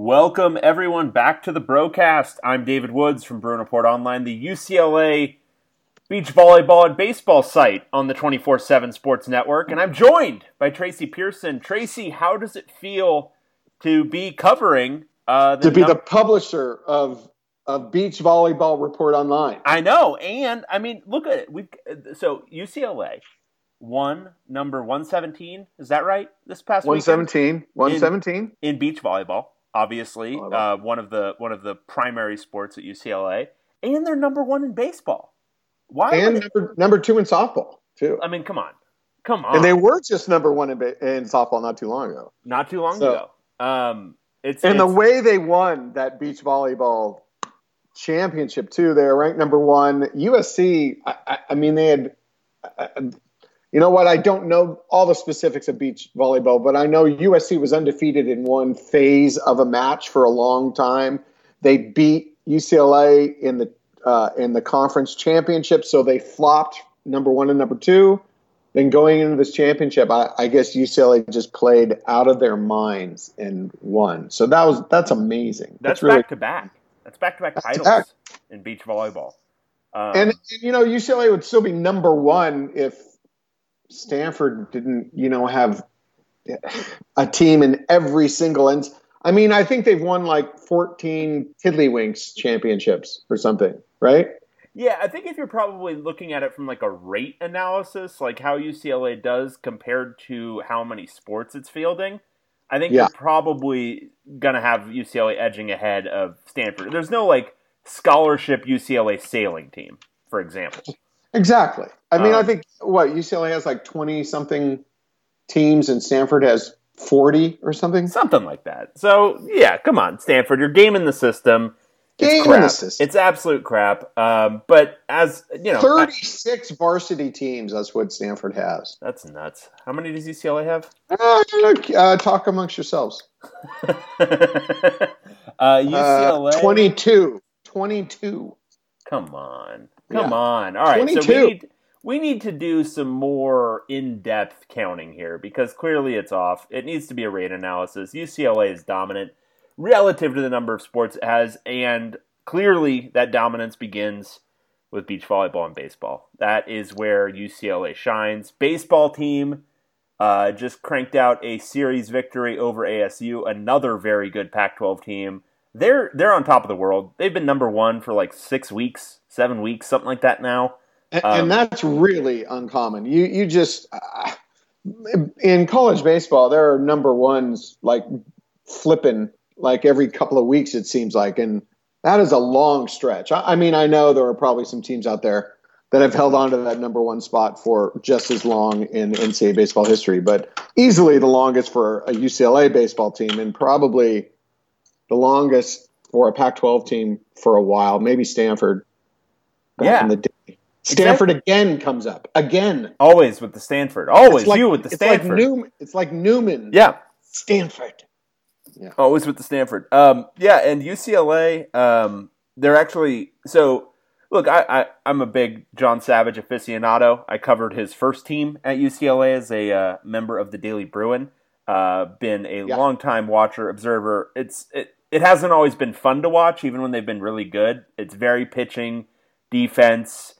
Welcome everyone back to the broadcast. I'm David Woods from Bruin Report Online, the UCLA beach volleyball and baseball site on the 24/7 Sports Network, and I'm joined by Tracy Pierson. Tracy, how does it feel to be covering uh, to be num- the publisher of of Beach Volleyball Report Online? I know, and I mean, look at it. We so UCLA won number 117. Is that right? This past 117, 117 in, in beach volleyball obviously uh, one of the one of the primary sports at UCLA, and they're number one in baseball. Why? And number, number two in softball too. I mean, come on, come on. And they were just number one in, in softball not too long ago. Not too long so, ago. Um, it's and it's, the way they won that beach volleyball championship too. They were ranked number one. USC. I, I mean, they had you know what? I don't know all the specifics of beach volleyball, but I know USC was undefeated in one phase of a match for a long time. They beat UCLA in the uh, in the conference championship, so they flopped number one and number two. Then going into this championship, I, I guess UCLA just played out of their minds and won. So that was that's amazing. That's, that's really, back to back. That's back to back titles back. in beach volleyball. Um, and you know UCLA would still be number one if Stanford didn't, you know, have a team in every single end. I mean, I think they've won like 14 Tiddlywinks championships or something, right? Yeah, I think if you're probably looking at it from like a rate analysis, like how UCLA does compared to how many sports it's fielding, I think yeah. you're probably going to have UCLA edging ahead of Stanford. There's no like scholarship UCLA sailing team, for example. Exactly. I mean, um, I think what UCLA has like twenty something teams, and Stanford has forty or something. Something like that. So yeah, come on, Stanford, you're gaming the system. It's crap. The system. It's absolute crap. Um, but as you know, thirty six varsity teams. That's what Stanford has. That's nuts. How many does UCLA have? Uh, uh, talk amongst yourselves. uh, UCLA uh, 22. 22. Come on. Come yeah. on. All right. 22. So we need, we need to do some more in depth counting here because clearly it's off. It needs to be a rate analysis. UCLA is dominant relative to the number of sports it has, and clearly that dominance begins with beach volleyball and baseball. That is where UCLA shines. Baseball team uh, just cranked out a series victory over ASU, another very good Pac 12 team they're they're on top of the world. They've been number one for like six weeks, seven weeks, something like that now. And, um, and that's really uncommon. You you just uh, in college baseball, there are number ones like flipping like every couple of weeks. It seems like, and that is a long stretch. I, I mean, I know there are probably some teams out there that have held on to that number one spot for just as long in NCAA baseball history, but easily the longest for a UCLA baseball team, and probably the longest for a Pac-12 team for a while. Maybe Stanford. yeah. In the day. Stanford exactly. again comes up again. Always with the Stanford. Always like, you with the Stanford. It's like Newman. It's like Newman. Yeah. Stanford. Yeah. Always with the Stanford. Um, yeah, and UCLA. Um, they're actually so. Look, I, I I'm a big John Savage aficionado. I covered his first team at UCLA as a uh, member of the Daily Bruin. Uh, been a yeah. long time watcher, observer. It's it, it hasn't always been fun to watch, even when they've been really good. It's very pitching, defense,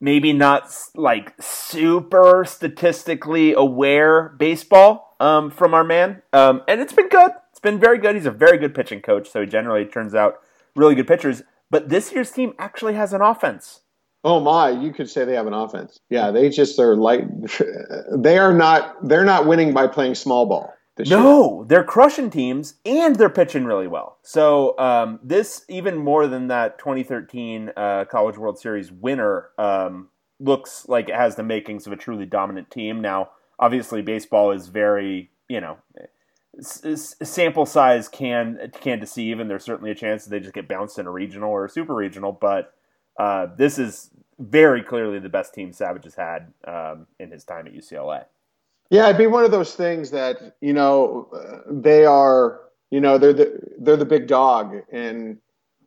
maybe not like super statistically aware baseball um, from our man. Um, and it's been good. It's been very good. He's a very good pitching coach, so he generally turns out really good pitchers. But this year's team actually has an offense. Oh my, you could say they have an offense. Yeah, they just are like they are not they're not winning by playing small ball no, year. they're crushing teams and they're pitching really well. So um, this, even more than that 2013 uh, College World Series winner, um, looks like it has the makings of a truly dominant team. Now, obviously, baseball is very, you know, s- sample size can can deceive, and there's certainly a chance that they just get bounced in a regional or a super regional. But uh, this is very clearly the best team Savage has had um, in his time at UCLA. Yeah, it'd be one of those things that you know they are. You know, they're the they're the big dog, and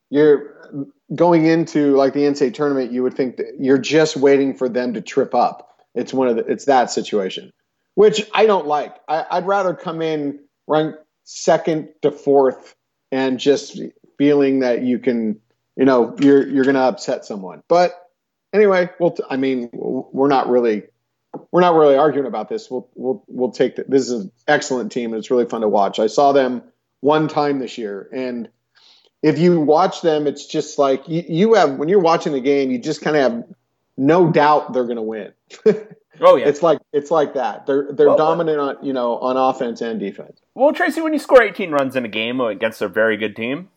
you're going into like the NCAA tournament. You would think that you're just waiting for them to trip up. It's one of the it's that situation, which I don't like. I, I'd rather come in rank second to fourth and just feeling that you can, you know, you're you're going to upset someone. But anyway, well, t- I mean, we're not really we're not really arguing about this. We'll we'll we'll take the, this is an excellent team. And it's really fun to watch. I saw them one time this year, and if you watch them, it's just like you, you have when you're watching the game, you just kind of have no doubt they're going to win. Oh yeah, it's like it's like that. They're they're Well, dominant on you know on offense and defense. Well, Tracy, when you score 18 runs in a game against a very good team,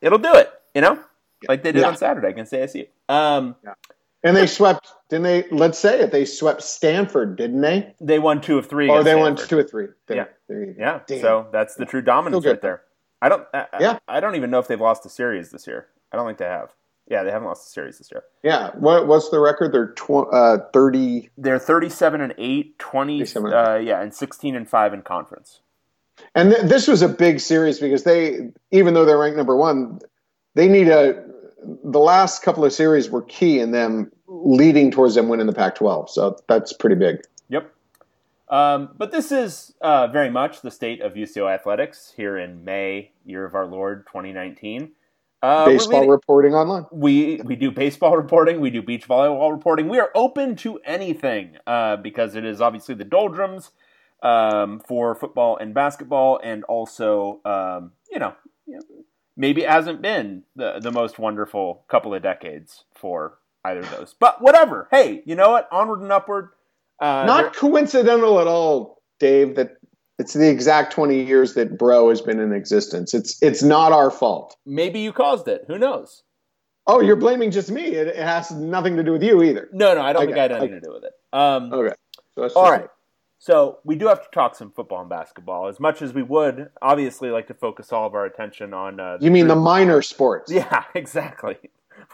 it'll do it. You know, like they did Yeah. on Saturday against ASU. Um, And they swept, didn't they? Let's say it. They swept Stanford, didn't they? they won two of three. Against they won two of three. There, Yeah. there. Yeah, Damn. so that's the true dominance right there. I don't. I, Yeah. I don't even know if they've lost a series this year. I don't think they have. Yeah, they haven't lost a series this year. Yeah. What, what's the record? They're tw- uh, 30. They're 37 and 8, 20, uh, yeah, and 16 and 5 in conference. And th- this was a big series because they, even though they're ranked number one, they need a. The last couple of series were key in them leading towards them winning the Pac-12. So that's pretty big. Yep. Um, but this is uh, very much the state of UCO athletics here in May, year of our Lord 2019. Uh, Baseball reporting online. we we do baseball reporting, we do beach volleyball reporting. We are open to anything uh, because it is obviously the doldrums um, for football and basketball, and also um, you know, maybe it hasn't been the the most wonderful couple of decades for either of those. But whatever. Hey, you know what? Onward and upward. Uh, Not coincidental at all, Dave, that it's the exact 20 years that Bro has been in existence. It's it's not our fault. maybe you caused it. Who knows? Oh, you're blaming just me. It, it has nothing to do with you either. No, no, I don't think I had anything to do with it. Um, Okay. So that's All right. So we do have to talk some football and basketball. As much as we would, obviously, like to focus all of our attention on. Uh, You mean the minor sports? Yeah, exactly.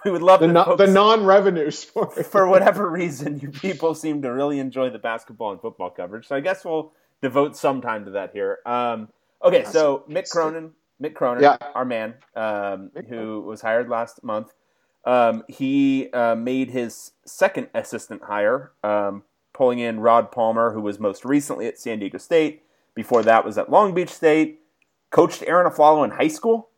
We would love The, to no, the non-revenue sports. for whatever reason, you people seem to really enjoy the basketball and football coverage. So I guess we'll devote some time to that here. Um, okay, so Mick Cronin, Mick Cronin, Yeah. our man, um, who was hired last month, um, he uh, made his second assistant hire, um, pulling in Rod Palmer, who was most recently at San Diego State. Before that was at Long Beach State. Coached Arron Afflalo in high school.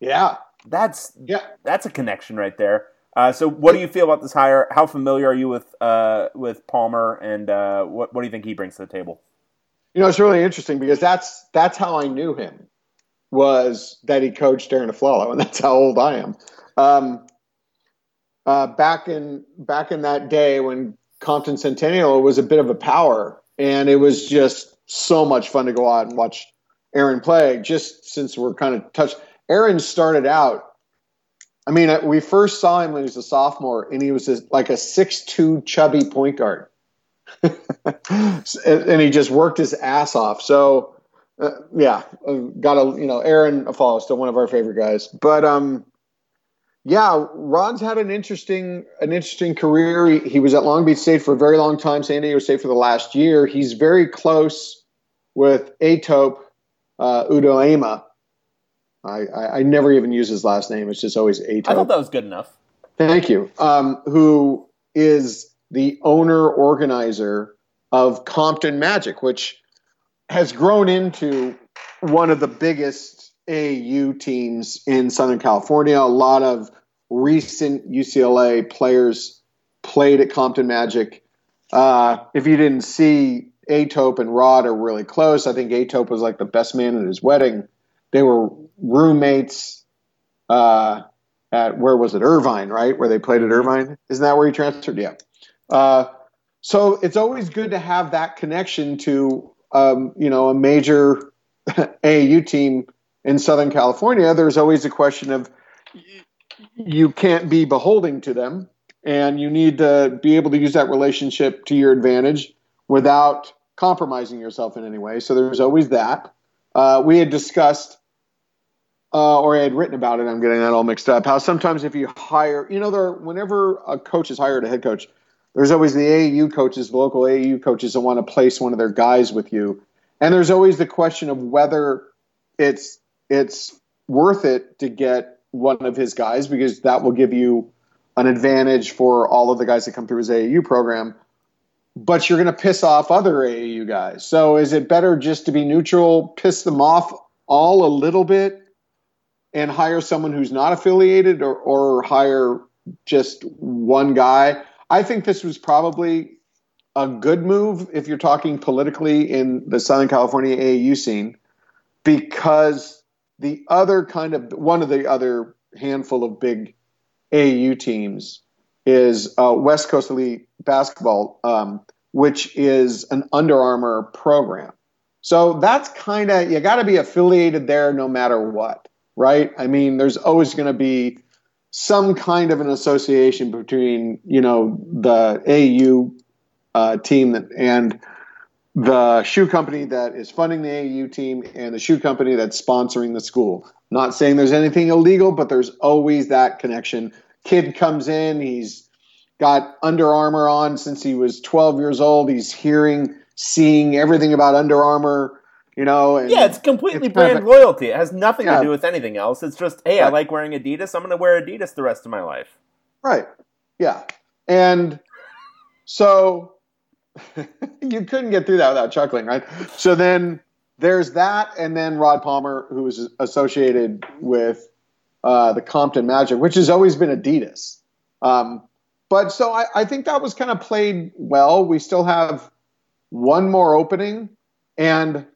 yeah. That's Yeah. that's a connection right there. Uh, so, what do you feel about this hire? How familiar are you with uh, with Palmer, and uh, what what do you think he brings to the table? You know, it's really interesting because that's that's how I knew him was that he coached Arron Afflalo, and that's how old I am. Um, uh, back in back in that day when Compton Centennial was a bit of a power, and it was just so much fun to go out and watch Arron play. Just since we're kind of touched, Arron started out. I mean, we first saw him when he was a sophomore, and he was this, like a six-two chubby point guard and he just worked his ass off. So, uh, yeah, uh, got a you know Arron Afflalo is still one of our favorite guys, but um, yeah, Rod's had an interesting an interesting career. He, he was at Long Beach State for a very long time, San Diego State for the last year. He's very close with Etop uh, Udo Ema. I, I, I never even use his last name. It's just always Etop. I thought that was good enough. Thank you. Um, who is the owner organizer of Compton Magic, which has grown into one of the biggest AAU teams in Southern California. A lot of recent UCLA players played at Compton Magic. Uh, if you didn't see, Etop and Rod are really close. I think Etop was like the best man at his wedding. They were roommates. Uh, at where was it Irvine, right? Where they played at Irvine. Isn't that where he transferred? Yeah. Uh, so it's always good to have that connection to um, you know a major AAU team in Southern California. There's always a question of you can't be beholding to them, and you need to be able to use that relationship to your advantage without compromising yourself in any way. So there's always that. Uh, we had discussed uh, or I had written about it. I'm getting that all mixed up. How sometimes if you hire, you know, there whenever a coach is hired, a head coach, there's always the AAU coaches, the local AAU coaches that want to place one of their guys with you, and there's always the question of whether it's it's worth it to get one of his guys because that will give you an advantage for all of the guys that come through his AAU program. But you're going to piss off other AAU guys. So is it better just to be neutral, piss them off all a little bit? and hire someone who's not affiliated or, or hire just one guy. I think this was probably a good move if you're talking politically in the Southern California AAU scene, because the other kind of one of the other handful of big AU teams is uh, West Coast Elite Basketball, um, which is an Under Armour program. So that's kind of you got to be affiliated there no matter what, right? I mean, there's always going to be some kind of an association between you know the AU uh, team that, and the shoe company that is funding the AAU team and the shoe company that's sponsoring the school. Not saying there's anything illegal, but there's always that connection. Kid comes in, he's got Under Armour on since he was 12 years old. He's hearing seeing everything about Under Armour, you know. yeah, it's completely it's brand loyalty. It has nothing yeah. to do with anything else. It's just, hey, right. I like wearing Adidas. I'm going to wear Adidas the rest of my life. Right. Yeah. And so you couldn't get through that without chuckling, right? So then there's that, and then Rod Palmer, who is associated with uh, the Compton Magic, which has always been Adidas. Um, but so I, I think that was kind of played well. We still have one more opening, and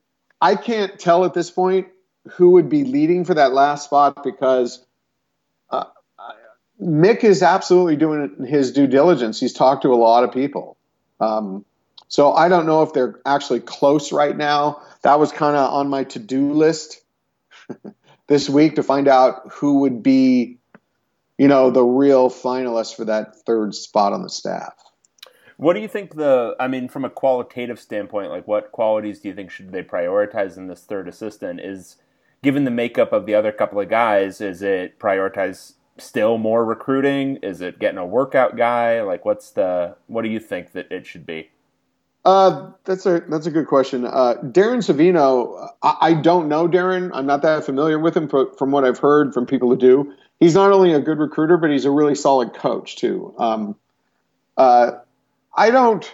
I can't tell at this point who would be leading for that last spot because uh, Mick is absolutely doing his due diligence. He's talked to a lot of people. Um, so I don't know if they're actually close right now. That was kind of on my to do list this week to find out who would be, you know, the real finalist for that third spot on the staff. What do you think the? I mean, from a qualitative standpoint, like what qualities do you think should they prioritize in this third assistant? Is given the makeup of the other couple of guys, is it prioritize still more recruiting? Is it getting a workout guy? Like, what's the? What do you think that it should be? Uh, that's a that's a good question. Uh, Darren Savino, I, I, don't know Darren. I'm not that familiar with him but from what I've heard from people who do. He's not only a good recruiter, but he's a really solid coach too. Um, uh, I don't.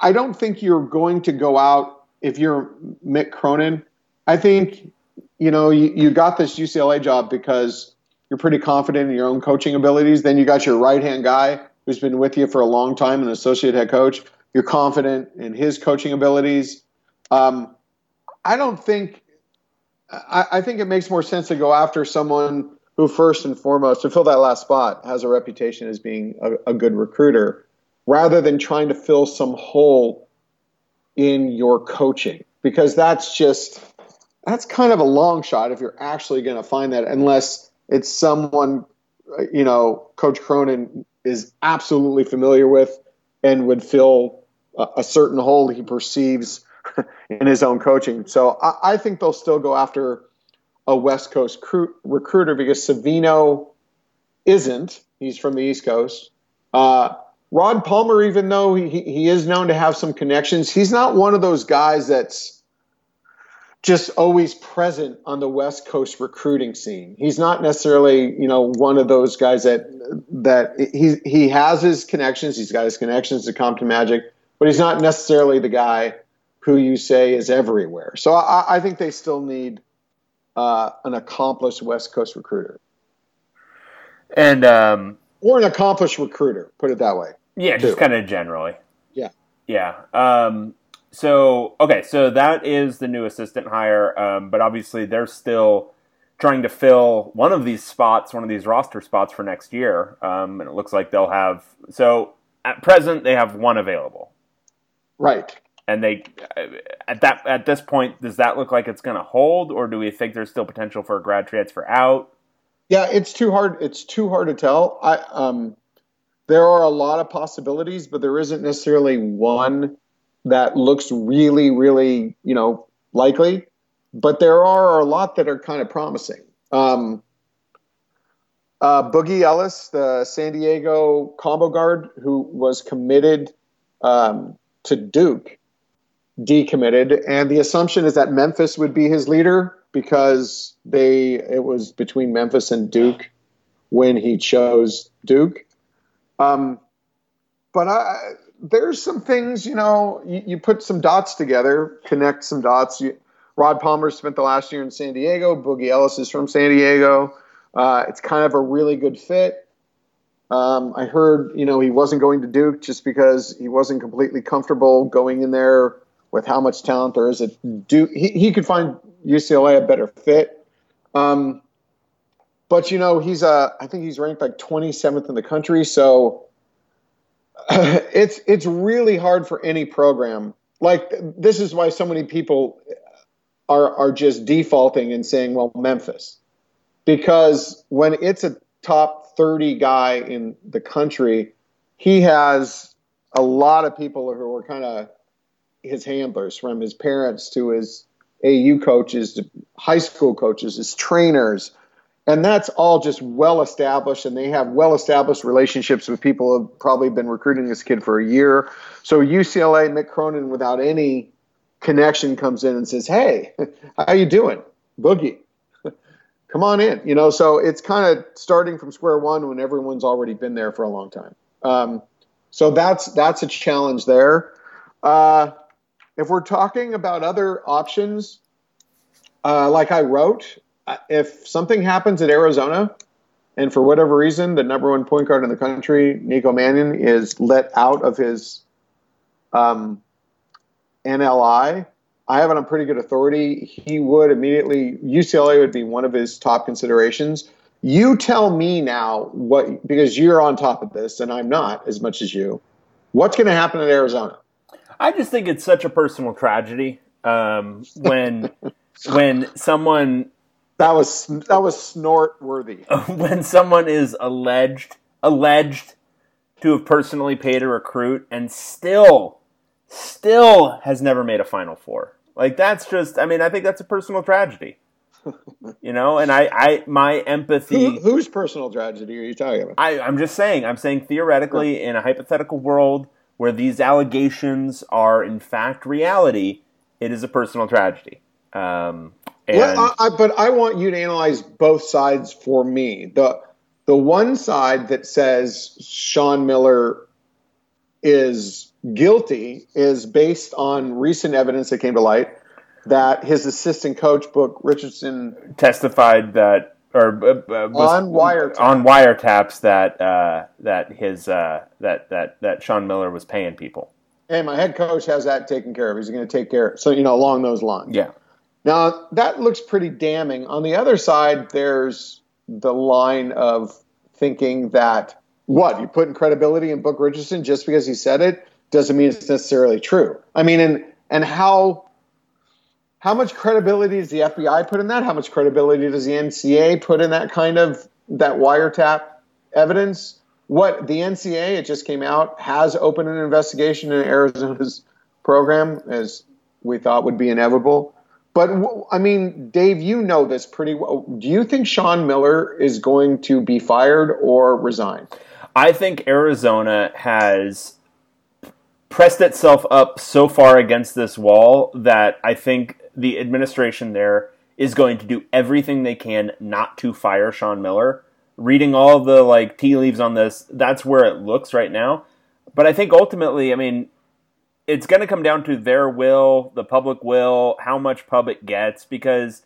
I don't think you're going to go out if you're Mick Cronin. I think you know you, you got this UCLA job because you're pretty confident in your own coaching abilities. Then you got your right hand guy who's been with you for a long time, an associate head coach. You're confident in his coaching abilities. Um, I don't think. I, I think it makes more sense to go after someone who, first and foremost, to fill that last spot, has a reputation as being a, a good recruiter rather than trying to fill some hole in your coaching because that's just that's kind of a long shot if you're actually going to find that unless it's someone you know coach cronin is absolutely familiar with and would fill a, certain hole he perceives in his own coaching so I, I, think they'll still go after a west coast cru- recruiter because savino isn't he's from the east coast uh, Rod Palmer, even though he, he is known to have some connections, he's not one of those guys that's just always present on the West Coast recruiting scene. He's not necessarily, you know, one of those guys that that he he has his connections. He's got his connections to Compton Magic, but he's not necessarily the guy who you say is everywhere. So I, I think they still need uh, an accomplished West Coast recruiter, and um, or an accomplished recruiter. Put it that way. Yeah, just kind of generally. Yeah. Yeah. Um, so okay, so that is the new assistant hire, um, but obviously they're still trying to fill one of these spots, one of these roster spots for next year, um, and it looks like they'll have. So at present, they have one available. Right. And they at that at this point, does that look like it's going to hold, or do we think there's still potential for a grad transfer out? Yeah, it's too hard. It's too hard to tell. I um, there are a lot of possibilities, but there isn't necessarily one that looks really, really, you know, likely. But there are a lot that are kind of promising. Um, uh, Boogie Ellis, the San Diego combo guard who was committed um, to Duke, decommitted, and the assumption is that Memphis would be his leader because they it was between Memphis and Duke when he chose Duke. Um, but I, there's some things, you know, you, you, put some dots together, connect some dots. You, Rod Palmer spent the last year in San Diego. Boogie Ellis is from San Diego. Uh, it's kind of a really good fit. Um, I heard, you know, he wasn't going to Duke just because he wasn't completely comfortable going in there with how much talent there is at Duke. He, he could find UCLA a better fit. Um, but you know, he's uh, I think he's ranked like 27th in the country, so it's it's really hard for any program. Like this is why so many people are are just defaulting and saying, well, Memphis, because when it's a top 30 guy in the country, he has a lot of people who are kind of his handlers, from his parents to his AU coaches, to high school coaches, his trainers. And that's all just well established, and they have well established relationships with people who have probably been recruiting this kid for a year. So UCLA, Mick Cronin, without any connection, comes in and says, "Hey, how you doing, Boogie? Come on in." You know, so it's kind of starting from square one when everyone's already been there for a long time. Um, so that's that's a challenge there. Uh, if we're talking about other options, uh, like I wrote, uh, if something happens at Arizona, and for whatever reason, the number one point guard in the country, Nico Mannion, is let out of his um, NLI, I have it on pretty good authority. He would immediately UCLA would be one of his top considerations. You tell me now what because you're on top of this and I'm not as much as you. What's going to happen in Arizona? I just think it's such a personal tragedy um, when when someone that was that was snort worthy. when someone is alleged alleged to have personally paid a recruit and still still has never made a final four. Like that's just I mean, I think that's a personal tragedy. you know, and I, I my empathy Who, whose personal tragedy are you talking about? I, I'm just saying, I'm saying theoretically in a hypothetical world where these allegations are in fact reality, it is a personal tragedy. Um, and Well, I, I, but I want you to analyze both sides for me. The the one side that says Sean Miller is guilty is based on recent evidence that came to light that his assistant coach, Book Richardson, testified that or uh, uh, on wiretap. on wiretaps that uh, that his uh, that that that Sean Miller was paying people. Hey, my head coach has that taken care of. He's going to take care. Of. So you know, along those lines. Yeah. Now that looks pretty damning. On the other side, there's the line of thinking that what you put in credibility in Book Richardson just because he said it doesn't mean it's necessarily true. I mean, and and how how much credibility does the FBI put in that? How much credibility does the NCAA put in that kind of that wiretap evidence? What the NCAA it just came out has opened an investigation in Arizona's program as we thought would be inevitable. But I mean, Dave, you know this pretty well. Do you think Sean Miller is going to be fired or resign? I think Arizona has pressed itself up so far against this wall that I think the administration there is going to do everything they can not to fire Sean Miller. Reading all the like tea leaves on this, that's where it looks right now. But I think ultimately, I mean, it's going to come down to their will, the public will, how much pub it gets, because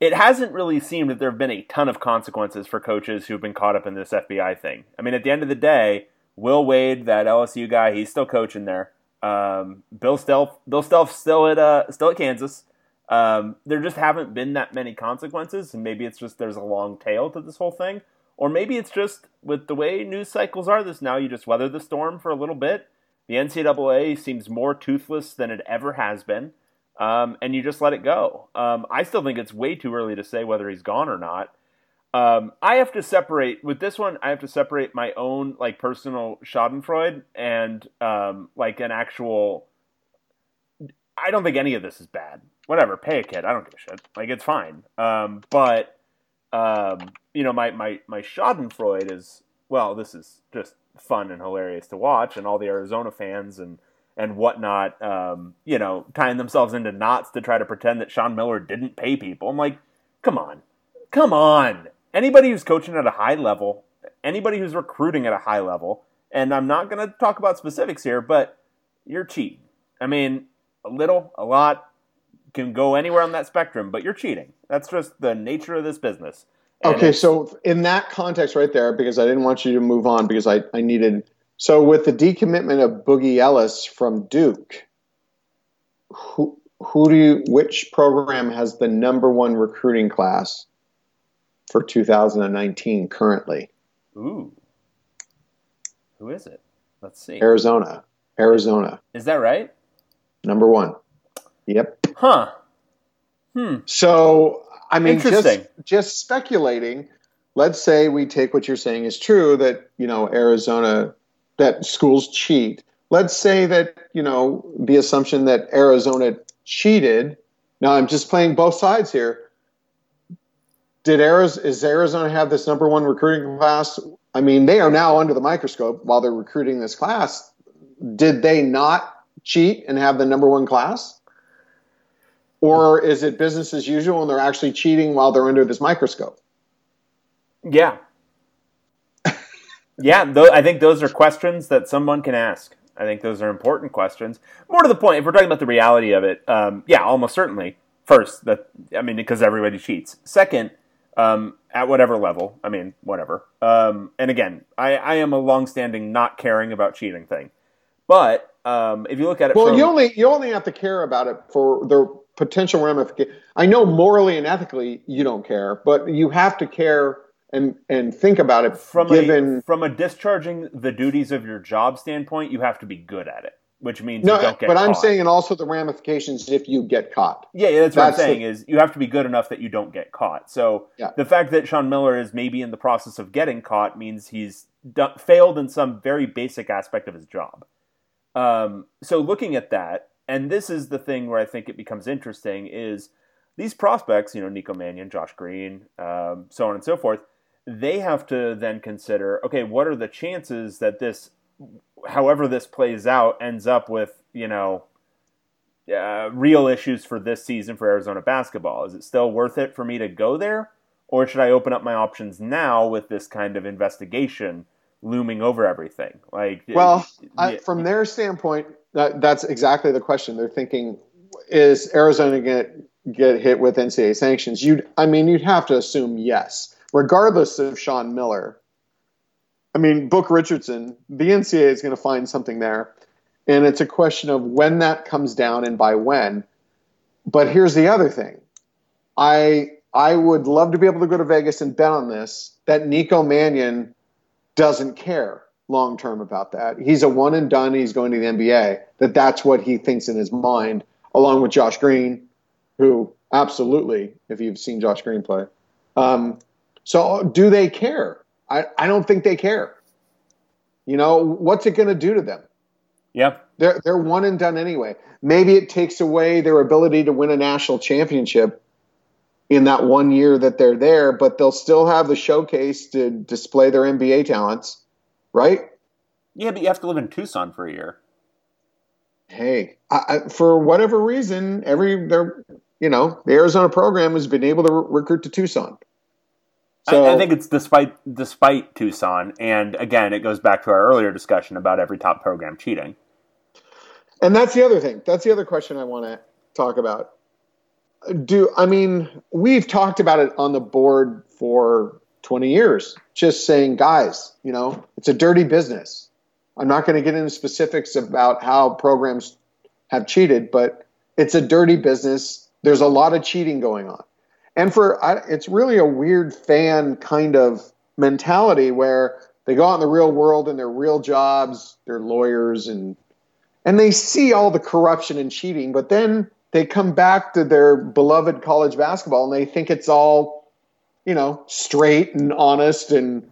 it hasn't really seemed that there have been a ton of consequences for coaches who've been caught up in this FBI thing. I mean, at the end of the day, Will Wade, that LSU guy, he's still coaching there. Um, Bill Self, Bill Self, still at uh, still at Kansas. Um, there just haven't been that many consequences, and maybe it's just there's a long tail to this whole thing, or maybe it's just with the way news cycles are this now, you just weather the storm for a little bit. The NCAA seems more toothless than it ever has been, um, and you just let it go. Um, I still think it's way too early to say whether he's gone or not. Um, I have to separate with this one. I have to separate my own like personal Schadenfreude and um, like an actual. I don't think any of this is bad. Whatever, pay a kid. I don't give a shit. Like it's fine. Um, but um, you know, my my my Schadenfreude is well. This is just fun and hilarious to watch, and all the Arizona fans and and whatnot, um, you know, tying themselves into knots to try to pretend that Sean Miller didn't pay people. I'm like, come on, come on. Anybody who's coaching at a high level, anybody who's recruiting at a high level, and I'm not going to talk about specifics here, but you're cheating. I mean, a little, a lot, can go anywhere on that spectrum, but you're cheating. That's just the nature of this business. And Okay, so in that context right there, because I didn't want you to move on because I, I needed so with the decommitment of Boogie Ellis from Duke, who who do you which program has the number one recruiting class for 2019 currently? ooh, who is it? Let's see. Arizona. Arizona. Is that right? Number one. Yep. Huh. Hmm. So I mean, just just speculating. Let's say we take what you're saying is true that you know Arizona that schools cheat. Let's say that you know the assumption that Arizona cheated. Now I'm just playing both sides here. Did Arizona is Arizona have this number one recruiting class? I mean, they are now under the microscope while they're recruiting this class. Did they not cheat and have the number one class? Or is it business as usual and they're actually cheating while they're under this microscope? Yeah. yeah, I think those are questions that someone can ask. I think those are important questions. More to the point, if we're talking about the reality of it, um, yeah, almost certainly. First, that I mean, because everybody cheats. Second, um, at whatever level, I mean, whatever. Um, and again, I, I am a longstanding not caring about cheating thing. But um, if you look at it, Well, from, you only you only have to care about it for the potential ramifications. I know morally and ethically you don't care, but you have to care and and think about it from given a from a discharging the duties of your job standpoint, you have to be good at it, which means no, you don't get but I'm saying and also the ramifications if you get caught. Yeah, yeah, that's what I'm the- saying is you have to be good enough that you don't get caught. So Yeah. the fact that Sean Miller is maybe in the process of getting caught means he's done, failed in some very basic aspect of his job. Um, so looking at that, and this is the thing where I think it becomes interesting is these prospects, you know, Nico Mannion, Josh Green, um, so on and so forth, they have to then consider, okay, what are the chances that this, however this plays out, ends up with, you know, uh, real issues for this season for Arizona basketball. Is it still worth it for me to go there, or should I open up my options now with this kind of investigation looming over everything? Like, Well, I, from their standpoint, that, that's exactly the question. They're thinking: Is Arizona going to get hit with NCAA sanctions? You'd, I mean, you'd have to assume yes, regardless of Sean Miller. I mean, Book Richardson, the NCAA is going to find something there, and it's a question of when that comes down and by when. But here's the other thing: I I would love to be able to go to Vegas and bet on this that Nico Mannion doesn't care long term about that. He's a one and done. He's going to the NBA. That that's what he thinks in his mind, along with Josh Green, who absolutely, if you've seen Josh Green play. Um, so do they care? I, I don't think they care. You know, what's it going to do to them? yeah, They're they're one and done anyway. Maybe it takes away their ability to win a national championship in that one year that they're there, but they'll still have the showcase to display their NBA talents, right? yeah, but you have to live in Tucson for a year. Hey, I, I, for whatever reason, every their you know the Arizona program has been able to re- recruit to Tucson. So I, I think it's despite despite Tucson, and again, it goes back to our earlier discussion about every top program cheating. And that's the other thing. That's the other question I want to talk about. Do I mean we've talked about it on the board for 20 years, just saying, guys, you know, it's a dirty business. I'm not going to get into specifics about how programs have cheated, but it's a dirty business. There's a lot of cheating going on. And for I, it's really a weird fan kind of mentality where they go out in the real world and their real jobs, they're lawyers and and they see all the corruption and cheating, but then they come back to their beloved college basketball and they think it's all, you know, straight and honest. And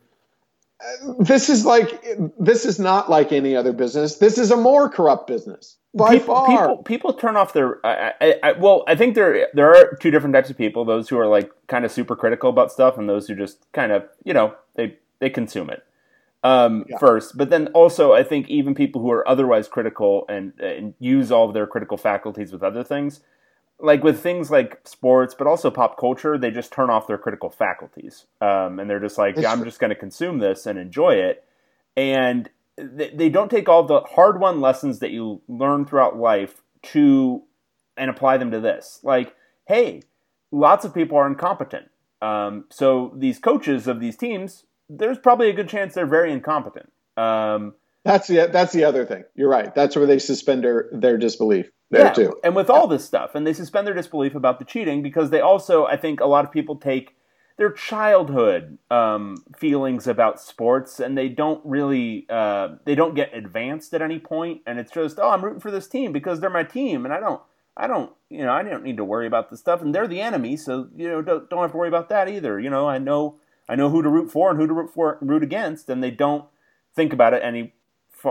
uh, this is like, this is not like any other business. This is a more corrupt business by people, far. people people turn off their. I, I, I, well, I think there there are two different types of people: those who are like kind of super critical about stuff, and those who just kind of you know they they consume it um, Yeah. first. But then also, I think even people who are otherwise critical and, and use all of their critical faculties with other things, like with things like sports, but also pop culture, they just turn off their critical faculties, um, and they're just like, It's I'm just going to consume this and enjoy it, and they, they don't take all the hard won lessons that you learn throughout life to and apply them to this. Like, hey, lots of people are incompetent. Um, so these coaches of these teams, there's probably a good chance they're very incompetent. Um, that's the that's the other thing. You're right. That's where they suspend their, their disbelief there yeah, too. And with all this stuff, and they suspend their disbelief about the cheating because they also, I think, a lot of people take their childhood um, feelings about sports and they don't really uh, they don't get advanced at any point and it's just oh i'm rooting for this team because they're my team and i don't i don't you know i don't need to worry about this stuff and they're the enemy so you know don't, don't have to worry about that either you know i know i know who to root for and who to root for root against and they don't think about it any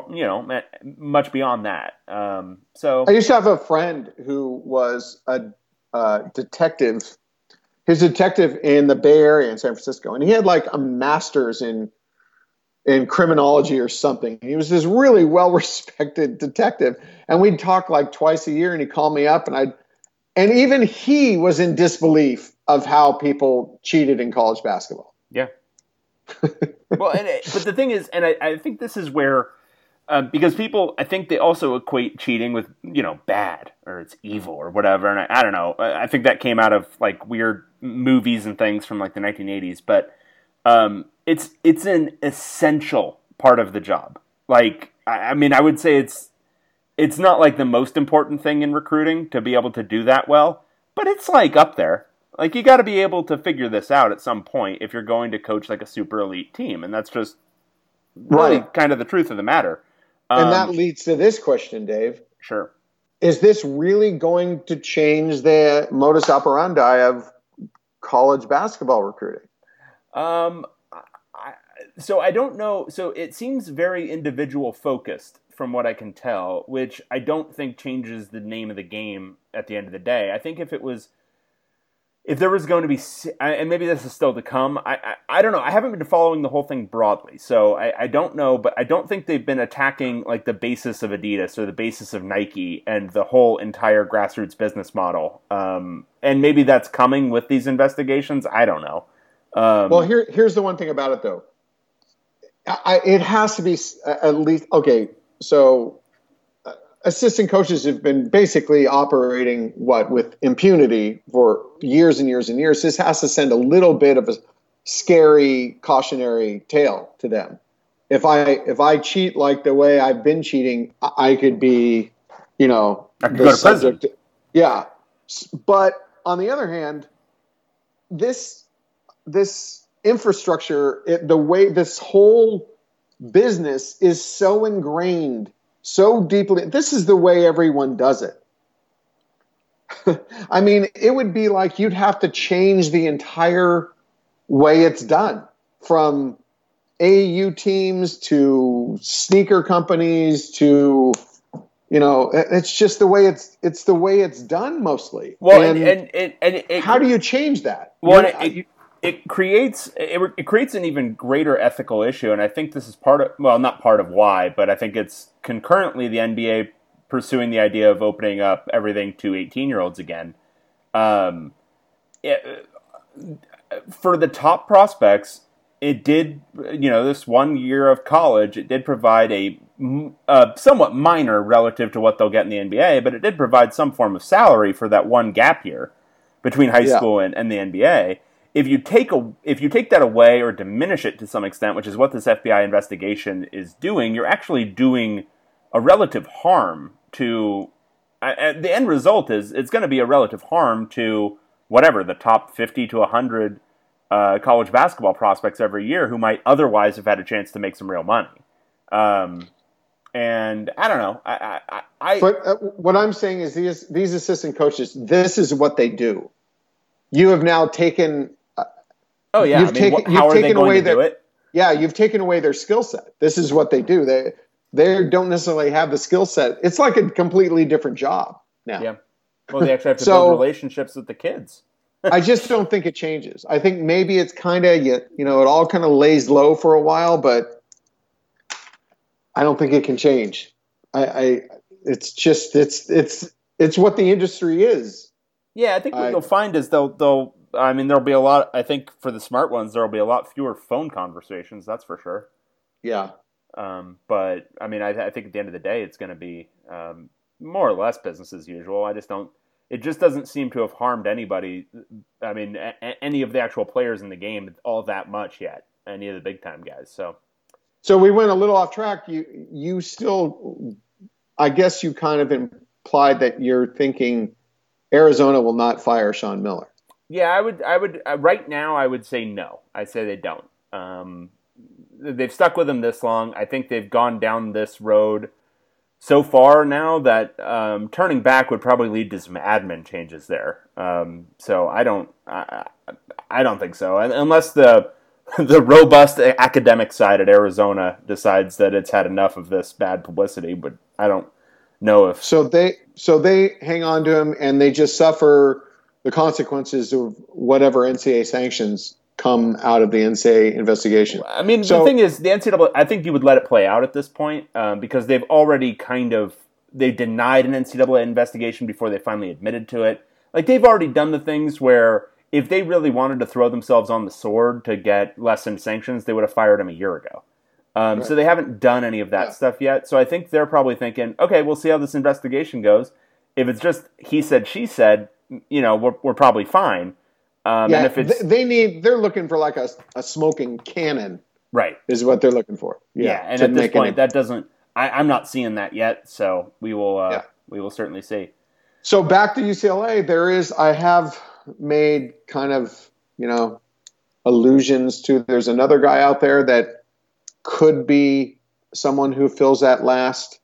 you know much beyond that um, so i used to have a friend who was a detective his detective in the Bay Area in San Francisco, and he had like a master's in in criminology or something. He was this really well respected detective, and we'd talk like twice a year, and he'd call me up, and I'd and even he was in disbelief of how people cheated in college basketball. Yeah. well, and it, but the thing is, and I, I think this is where um, because people, I think they also equate cheating with you know bad or it's evil or whatever, and I, I don't know. I think that came out of like weird movies and things from like the 1980s, but um, it's it's an essential part of the job. Like, I, I mean, I would say it's it's not like the most important thing in recruiting to be able to do that well, but it's like up there. Like you got to be able to figure this out at some point if you're going to coach like a super elite team, and that's just really right. kind of the truth of the matter. Um, and that um, leads to this question, Dave. Sure. Is this really going to change the modus operandi of college basketball recruiting? Um, I, so I don't know. So it seems very individual focused from what I can tell, which I don't think changes the name of the game at the end of the day. I think if it was if there was going to be, and maybe this is still to come, I, I, I, don't know. I haven't been following the whole thing broadly, so I, I don't know. But I don't think they've been attacking like the basis of Adidas or the basis of Nike and the whole entire grassroots business model. Um, and maybe that's coming with these investigations. I don't know. Um, well, here here's the one thing about it though. it has to be at least okay. So assistant coaches have been basically operating what with impunity for years and years and years. This has to send a little bit of a scary cautionary tale to them. If I if I cheat like the way I've been cheating, I could be, you know, I could go to subject. prison. Yeah, but on the other hand, this this infrastructure, it, the way this whole business is so ingrained so deeply. This is the way everyone does it. I mean, it would be like you'd have to change the entire way it's done from AU teams to sneaker companies to you know it's just the way it's it's the way it's done mostly well and and, and, and it, how do you change that well it, it creates it, it, creates an even greater ethical issue, and I think this is part of well, not part of why, but I think it's concurrently the NBA pursuing the idea of opening up everything to 18 year olds again. Um, it, for the top prospects, it did you know this one year of college, it did provide a, a somewhat minor relative to what they'll get in the NBA, but it did provide some form of salary for that one gap year between high yeah. school and, and the NBA if you take a if you take that away or diminish it to some extent, which is what this FBI investigation is doing, you're actually doing a relative harm to. Uh, the end result is it's going to be a relative harm to whatever the top 50 to 100 uh, college basketball prospects every year who might otherwise have had a chance to make some real money. Um, and I don't know. I, I, I but uh, what I'm saying is these these assistant coaches, this is what they do. You have now taken Oh yeah, you've I mean, taken, how you've are they going away to their, do it? Yeah, you've taken away their skill set. This is what they do. They they don't necessarily have the skill set. It's like a completely different job now. Yeah. Well, they actually have to so, build relationships with the kids. I just don't think it changes. I think maybe it's kind of you, you know it all kind of lays low for a while, but I don't think it can change. I, I it's just it's it's it's what the industry is. Yeah, I think what I, you'll find is they'll they'll I mean, there'll be a lot. I think for the smart ones, there'll be a lot fewer phone conversations. That's for sure. Yeah. Um, but I mean, I, I, think at the end of the day, it's going to be um, more or less business as usual. I just don't. it just doesn't seem to have harmed anybody. I mean, a- any of the actual players in the game all that much yet. Any of the big time guys. So, so we went a little off track. You you still, I guess you kind of implied that you're thinking Arizona will not fire Sean Miller. Yeah, I would. I would. Uh, right now, I would say no. I say they don't. Um, they've stuck with him this long. I think they've gone down this road so far now that um, turning back would probably lead to some admin changes there. Um, so I don't. I, I don't think so, unless the the robust academic side at Arizona decides that it's had enough of this bad publicity. But I don't know if so. They so they hang on to him and they just suffer the consequences of whatever NCAA sanctions come out of the NCAA investigation. I mean, so, the thing is, the NCAA. I think you would let it play out at this point um, because they've already kind of they denied an NCAA investigation before they finally admitted to it. Like they've already done the things where if they really wanted to throw themselves on the sword to get lessen sanctions, they would have fired him a year ago. Um, right. So they haven't done any of that yeah. stuff yet. So I think they're probably thinking, okay, we'll see how this investigation goes. If it's just he said, she said, you know, we're, we're probably fine. Um, yeah, and if it's, they need, they're looking for like a, a smoking cannon, right? Is what they're looking for. Yeah, yeah and at this point, it, that doesn't. I, am not seeing that yet, so we will. Uh, yeah. We will certainly see. So back to UCLA, there is. I have made kind of you know allusions to. There's another guy out there that could be someone who fills that last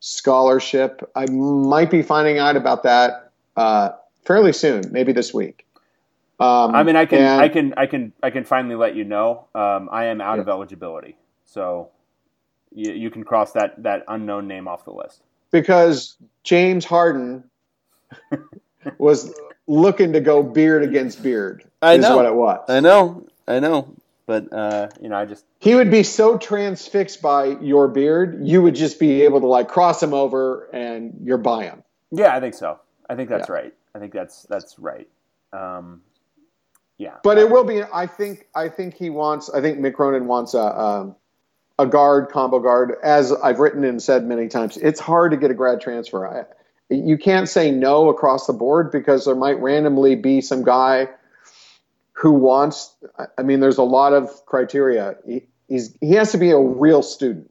scholarship. I might be finding out about that uh, fairly soon, maybe this week. Um, I mean, I can, and, I can, I can, I can finally let you know. Um, I am out yeah. of eligibility, so you, you can cross that that unknown name off the list. Because James Harden was looking to go beard against beard. I know what it was. I know, I know, but uh, you know, I just he would be so transfixed by your beard, you would just be able to like cross him over and you're by him. Yeah, I think so. I think that's yeah. right. I think that's that's right. Um, yeah, but it will be. I think. I think he wants. I think Mick Cronin wants a um, a guard combo guard. As I've written and said many times, it's hard to get a grad transfer. I, you can't say no across the board because there might randomly be some guy who wants. I mean, there's a lot of criteria. He, he's he has to be a real student.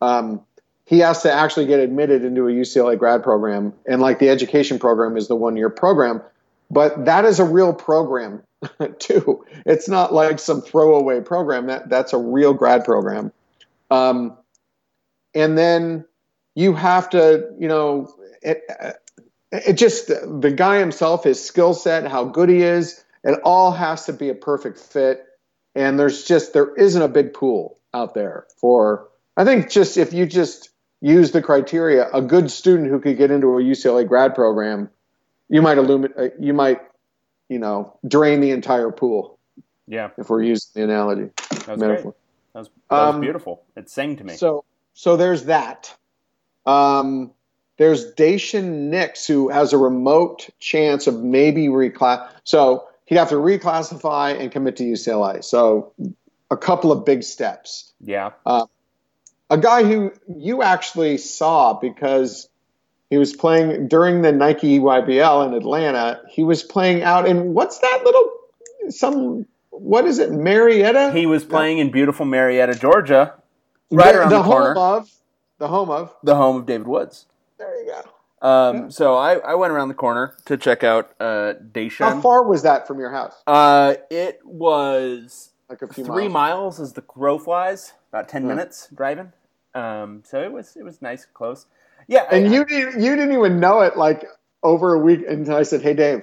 Um, he has to actually get admitted into a UCLA grad program, and like the education program is the one year program, but that is a real program too. It's not like some throwaway program. That that's a real grad program, um, and then you have to, you know, it, it just the guy himself, his skill set, how good he is, it all has to be a perfect fit. And there's just there isn't a big pool out there for. I think just if you just use the criteria, a good student who could get into a UCLA grad program, you might illuminate, uh, you might, you know, drain the entire pool. Yeah. If we're using the analogy. That was metaphor. Great. That was, that was um, beautiful. It sang to me. So, so there's that. Um, there's Daishen Nix who has a remote chance of maybe reclass. So he'd have to reclassify and commit to UCLA. So a couple of big steps. Yeah. Uh, a guy who you actually saw because he was playing during the Nike YBL in Atlanta. He was playing out in what's that little some what is it Marietta? He was playing in beautiful Marietta, Georgia, right the, around the, the corner. home of the home of the home of David Woods. There you go. Um, yeah. So I, I went around the corner to check out uh, Daishen. How far was that from your house? Uh, it was like a few three miles, miles as the crow flies. About ten minutes driving. Um, so it was it was nice, close. Yeah, and I, you didn't you didn't even know it like over a week until I said, "Hey, Dave."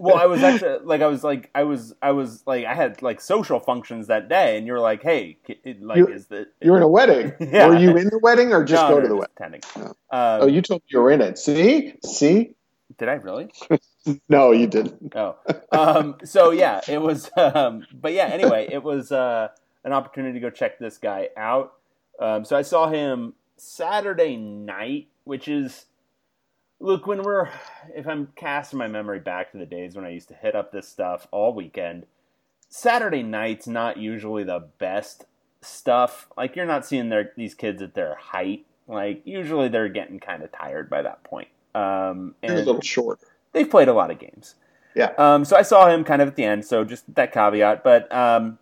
well, I was actually like I was like I was I was like I had like social functions that day, and you were like, "Hey, like you, is the you're in a wedding? yeah. Were you in the wedding or just no, go no, to the wedding? Attending. No. Um, oh, you told me you were in it. See, see. Did I really? no, you didn't. Oh, um, so yeah, it was. Um, but yeah, anyway, it was uh, an opportunity to go check this guy out. Um, so I saw him Saturday night, which is look when we're if I'm casting my memory back to the days when I used to hit up this stuff all weekend. Saturday night's not usually the best stuff. Like you're not seeing their these kids at their height. Like usually they're getting kind of tired by that point. Um, and a little short. They've played a lot of games. Yeah. Um, so I saw him kind of at the end. So just that caveat, but um,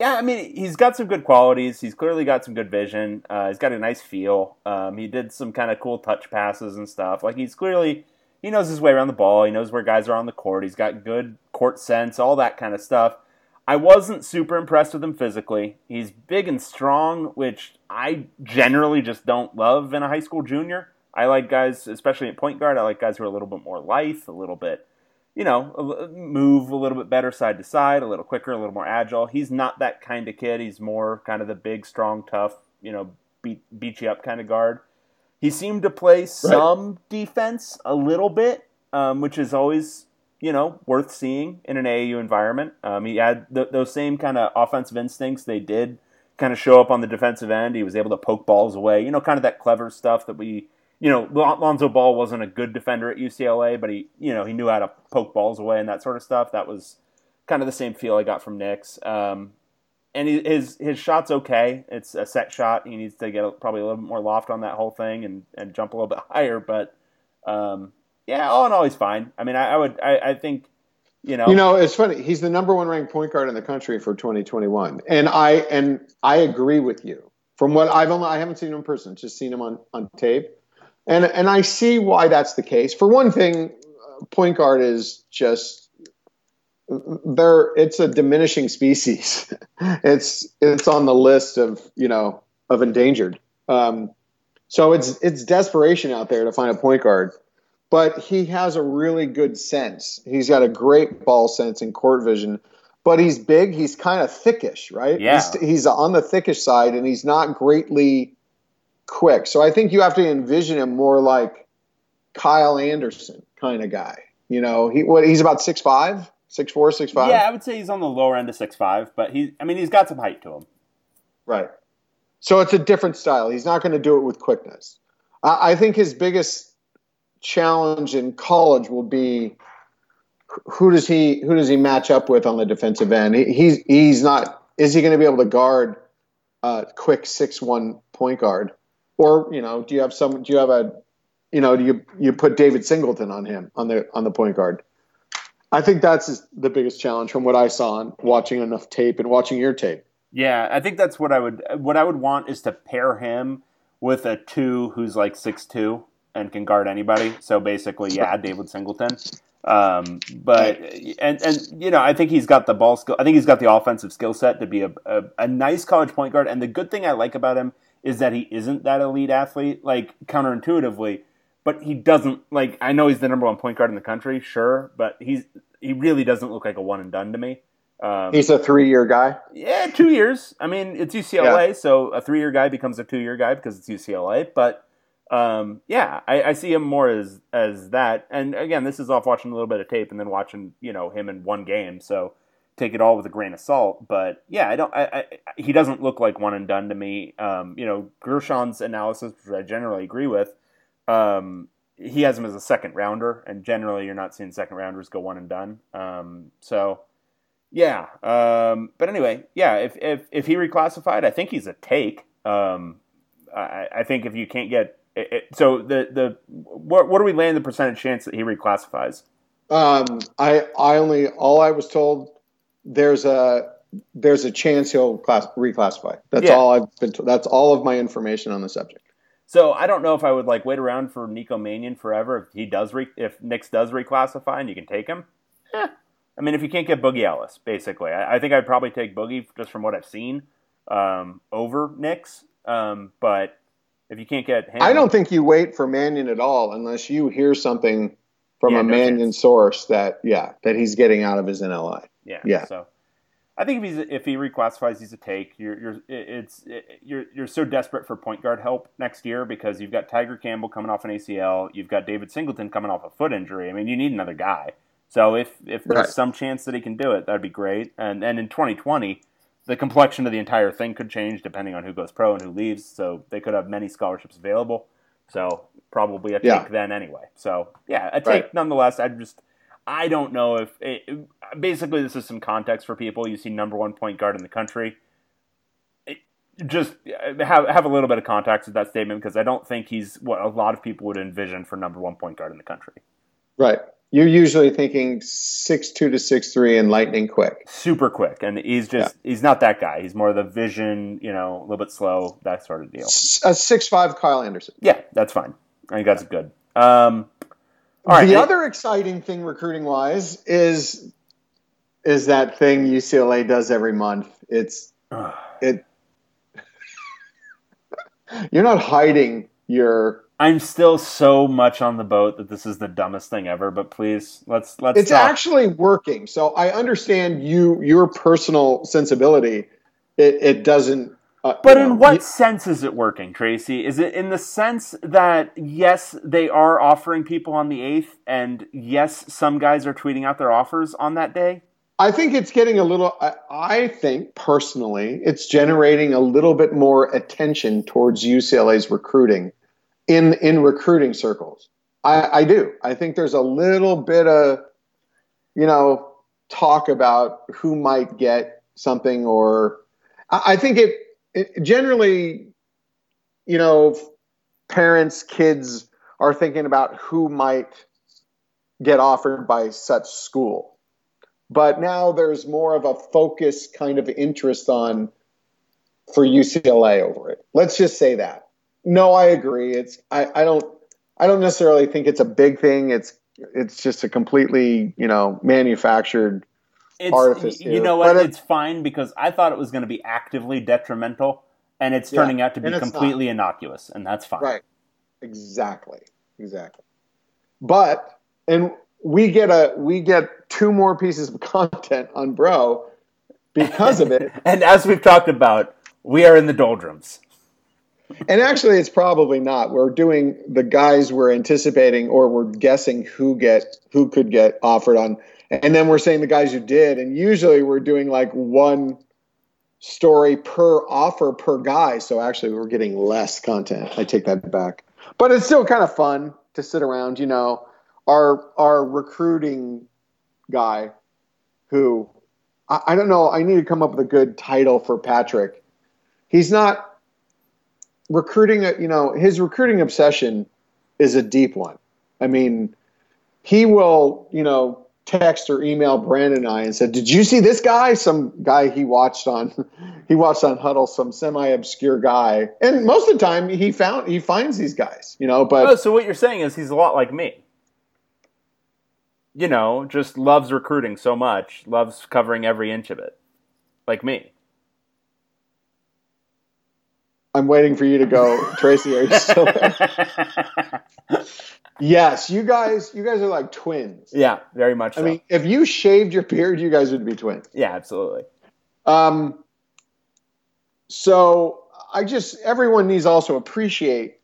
yeah, I mean, he's got some good qualities. He's clearly got some good vision. Uh, he's got a nice feel. Um, he did some kind of cool touch passes and stuff. Like he's clearly he knows his way around the ball. He knows where guys are on the court. He's got good court sense, all that kind of stuff. I wasn't super impressed with him physically. He's big and strong, which I generally just don't love in a high school junior. I like guys, especially at point guard. I like guys who are a little bit more lithe, a little bit you know, move a little bit better side to side, a little quicker, a little more agile. He's not that kind of kid. He's more kind of the big, strong, tough, you know, beat beat you up kind of guard. He seemed to play some right. defense a little bit, um, which is always you know worth seeing in an AAU environment. Um, he had th- those same kind of offensive instincts. They did kind of show up on the defensive end. He was able to poke balls away. You know, kind of that clever stuff that we you know, Lonzo Ball wasn't a good defender at UCLA, but he, you know, he knew how to poke balls away and that sort of stuff. That was kind of the same feel I got from Nix. Um, and his his shot's okay. It's a set shot. He needs to get a, probably a little bit more loft on that whole thing and, and jump a little bit higher. But um, yeah, all in all, he's fine. I mean, I, I would, I, I, think, you know, you know, it's funny. He's the number one ranked point guard in the country for 2021, and I and I agree with you. From what I've only, I haven't seen him in person, just seen him on on tape and and I see why that's the case. For one thing, point guard is just there. It's a diminishing species. it's it's on the list of you know of endangered. Um, so it's it's desperation out there to find a point guard. But he has a really good sense. He's got a great ball sense and court vision. But he's big. He's kind of thickish, right? Yeah. He's, he's on the thickish side, and he's not greatly quick. So I think you have to envision him more like Kyle Anderson kind of guy. You know, he what he's about six five, six four, six five. Yeah, I would say he's on the lower end of six five, but he I mean he's got some height to him. Right. So it's a different style. He's not going to do it with quickness. I, I think his biggest challenge in college will be who does he who does he match up with on the defensive end? He, he's he's not. Is he going to be able to guard a quick six one point guard? Or you know, do you have some? Do you have a, you know, do you you put David Singleton on him on the on the point guard? I think that's the biggest challenge from what I saw on watching enough tape and watching your tape. Yeah, I think that's what I would what I would want is to pair him with a two who's like six two and can guard anybody. So basically, yeah, David Singleton. Um, but and and you know, I think he's got the ball skill. I think he's got the offensive skill set to be a, a, a nice college point guard. And the good thing I like about him is that he isn't that elite athlete, like counterintuitively, but he doesn't like I know he's the number one point guard in the country, sure, but he's he really doesn't look like a one and done to me. Um, he's a three year guy. Yeah, two years. I mean, it's UCLA, yeah. so a three year guy becomes a two year guy because it's UCLA. But um, yeah, I, I, see him more as as that. And again, this is off watching a little bit of tape and then watching you know him in one game. So take it all with a grain of salt. But yeah, I don't. I, I, he doesn't look like one and done to me. Um, you know, Gershon's analysis, which I generally agree with. Um, he has him as a second rounder, and generally, you're not seeing second rounders go one and done. Um, so, yeah. Um, but anyway, yeah. If, if if he reclassified, I think he's a take. Um, I, I think if you can't get it, it, so the the what what are we land the percentage chance that he reclassifies? Um, I I only all I was told there's a there's a chance he'll class, reclassify. That's yeah. all I've been. that's all of my information on the subject. So I don't know if I would like wait around for Nico Mannion forever if he does re- if Nix does reclassify and you can take him. Eh. I mean, if you can't get Boogie Ellis, basically, I, I think I'd probably take Boogie just from what I've seen um, over Nix. Um, but if you can't get him, I don't think you wait for Mannion at all unless you hear something from yeah, a no Mannion chance. source that yeah that he's getting out of his NLI. Yeah. Yeah. So I think if he's if he reclassifies, he's a take. You're you're it's it, you're you're so desperate for point guard help next year because you've got Tiger Campbell coming off an ACL, you've got David Singleton coming off a foot injury. I mean, you need another guy. So if if there's right. some chance that he can do it, that'd be great. And and in 2020, the complexion of the entire thing could change depending on who goes pro and who leaves. So they could have many scholarships available. So probably a take yeah. then anyway. So yeah, a take right. nonetheless. I'd just I don't know if it, basically this is some context for people. You see number one point guard in the country. It, just have have a little bit of context with that statement because I don't think he's what a lot of people would envision for number one point guard in the country. Right. You're usually thinking six two to six three and lightning quick. Super quick, and he's just yeah. he's not that guy. He's more of the vision, you know, a little bit slow, that sort of deal. A six five Kyle Anderson. Yeah, that's fine. I think that's good. Um, all right. The other exciting thing recruiting wise is is that thing UCLA does every month. It's it. You're not hiding your. I'm still so much on the boat that this is the dumbest thing ever. But please, let's let's. It's stop. actually working. So I understand you your personal sensibility. It, it doesn't uh, but in know, what you, sense is it working, Tracy? Is it in the sense that yes, they are offering people on the eighth, and yes, some guys are tweeting out their offers on that day? I think it's getting a little. I, I think personally, it's generating a little bit more attention towards UCLA's recruiting in in recruiting circles. I, I do. I think there's a little bit of, you know, talk about who might get something, or I, I think it generally, you know, parents, kids are thinking about who might get offered by such school. But now there's more of a focus kind of interest on for UCLA over it. Let's just say that. No, I agree. It's I, I don't I don't necessarily think it's a big thing. It's it's just a completely, you know, manufactured it's, artifice. You know what? it's fine because I thought it was going to be actively detrimental, and it's turning yeah, out to be completely not. innocuous, and that's fine. Right. Exactly. Exactly. But and we get a we get two more pieces of content on Bro because of it. and as we've talked about, we are in the doldrums. And actually, it's probably not. We're doing the guys we're anticipating, or we're guessing who get who could get offered on. And then we're saying the guys who did. And usually we're doing like one story per offer per guy. So actually we're getting less content. I take that back. But it's still kind of fun to sit around you know our our recruiting guy who I, I don't know. I need to come up with a good title for patrick. He's not recruiting you know his recruiting obsession is a deep one i mean he will you know text or email Brandon and I and said, "Did you see this guy? Some guy he watched on he watched on Hudl, some semi obscure guy." And most of the time, he found he finds these guys, you know. But oh, so what you're saying is he's a lot like me. You know, just loves recruiting so much, loves covering every inch of it, like me. I'm waiting for you to go, Tracy. Are you still there? Yes, you guys, you guys are like twins. Yeah, very much. I so. mean, if you shaved your beard, you guys would be twins. Yeah, absolutely. Um, so I just everyone needs also appreciate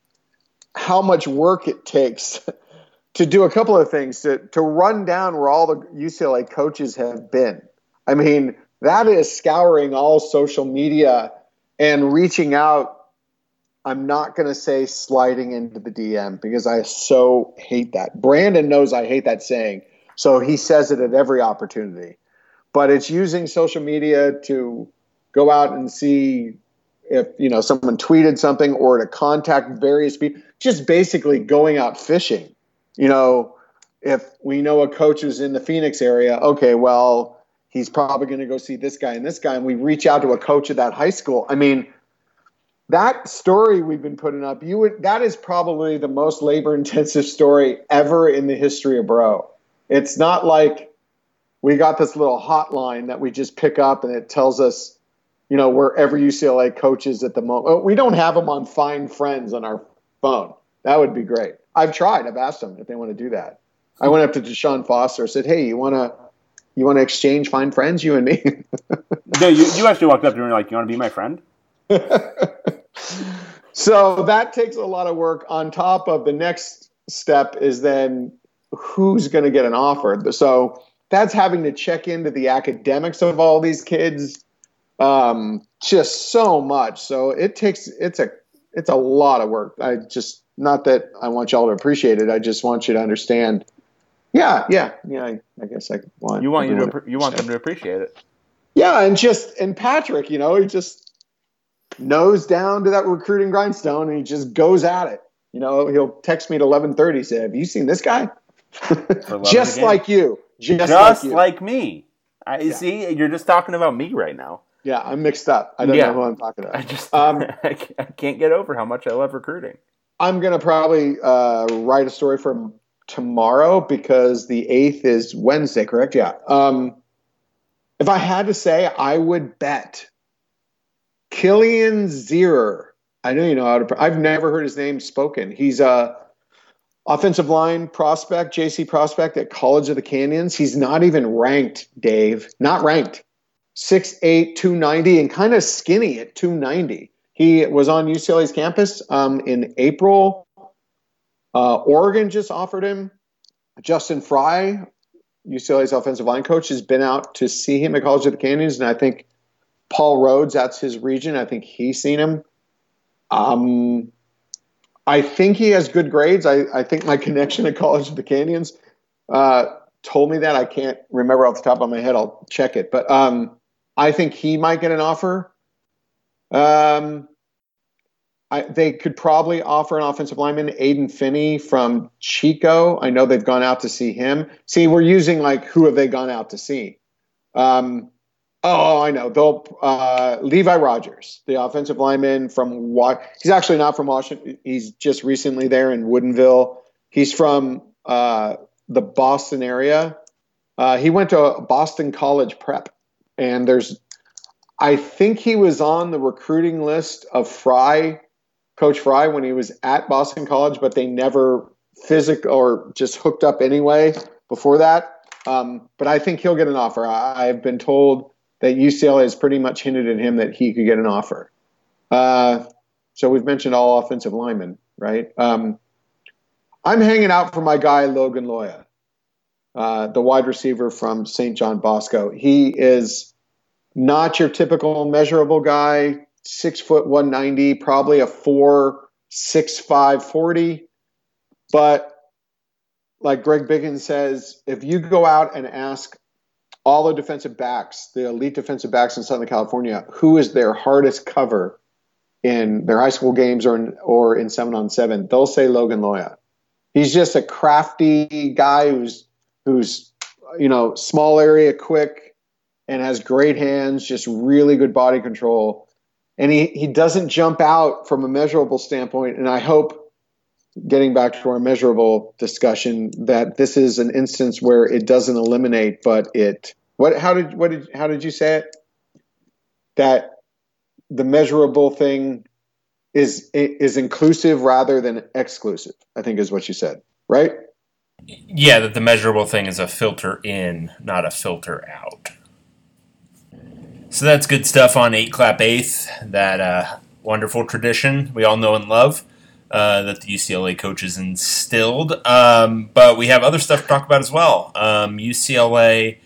how much work it takes to do a couple of things to to run down where all the UCLA coaches have been. I mean, that is scouring all social media and reaching out I'm not going to say sliding into the DM because I so hate that. Brandon knows I hate that saying, so he says it at every opportunity. But it's using social media to go out and see if you know someone tweeted something or to contact various people. Just basically going out fishing. You know, if we know a coach is in the Phoenix area, okay, well, he's probably going to go see this guy and this guy, and we reach out to a coach at that high school. I mean that story we've been putting up, you would that is probably the most labor intensive story ever in the history of bro. It's not like we got this little hotline that we just pick up and it tells us, you know, where every UCLA coach is at the moment. Oh, we don't have them on Find Friends on our phone. That would be great. I've tried. I've asked them if they want to do that. I went up to Deshaun Foster, said, "Hey, you want to you want to exchange Find Friends, you and me?" no, you, you actually walked up to me and were like, "You want to be my friend?" so that takes a lot of work. On top of the next step is then who's going to get an offer. So that's having to check into the academics of all these kids. Um, just so much. So it takes it's a it's a lot of work. I just not that I want y'all to appreciate it. I just want you to understand. Yeah, yeah, yeah. I, I guess I want you want you to you want them to appreciate it. Yeah, and just and Patrick, you know, he just nose down to that recruiting grindstone and he just goes at it. You know, he'll text me at eleven thirty, say, "Have you seen this guy?" just like you, just, just like, you. like, me. I yeah. see. You're just talking about me right now. Yeah, I'm mixed up. I don't yeah. know who I'm talking about. I just um, I can't get over how much I love recruiting. I'm gonna probably uh, write a story for tomorrow because the eighth is Wednesday, correct? Yeah. Um, if I had to say, I would bet Kilian Zierer. I know you know how to. I've never heard his name spoken. He's a offensive line prospect, JC prospect at College of the Canyons. He's not even ranked, Dave. Not ranked. 6'8", 290, and kind of skinny at 290. He was on UCLA's campus um, in April. Uh, Oregon just offered him. Justin Frye, UCLA's offensive line coach, has been out to see him at College of the Canyons, and I think Paul Rhoads, that's his region. I think he's seen him. Um, I think he has good grades. I, I think my connection at College of the Canyons uh, told me that. I can't remember off the top of my head. I'll check it. But um, I think he might get an offer. Um, I, they could probably offer an offensive lineman, Aiden Finney from Chico. I know they've gone out to see him. See, we're using like who have they gone out to see? Um, oh, I know. They'll uh, Levi Rogers, the offensive lineman from what? He's actually not from Washington. He's just recently there in Woodinville. He's from uh, the Boston area. Uh, he went to Boston College Prep, and there's I think he was on the recruiting list of Frye, Coach Frye, when he was at Boston College, but they never physical or just hooked up anyway before that. Um, but I think he'll get an offer. I, have been told that UCLA has pretty much hinted at him that he could get an offer. Uh, so we've mentioned all offensive linemen, right? Um, I'm hanging out for my guy Logan Loya, uh, the wide receiver from St. John Bosco. He is not your typical measurable guy, six foot 190, probably a four, six, five, 40. But like Greg Biggins says, if you go out and ask all the defensive backs, the elite defensive backs in Southern California, who is their hardest cover in their high school games or in, or in seven on seven, they'll say Logan Loya. He's just a crafty guy who's who's you know small area quick, and has great hands, just really good body control. And he, he doesn't jump out from a measurable standpoint. And I hope, getting back to our measurable discussion, that this is an instance where it doesn't eliminate, but it what how did what did how did you say it? That the measurable thing is is inclusive rather than exclusive. I think is what you said, right? Yeah, that the measurable thing is a filter in, not a filter out. So that's good stuff on Eight Clap Eighth, that uh, wonderful tradition we all know and love uh, that the UCLA coaches instilled. Um, but we have other stuff to talk about as well. Um, UCLA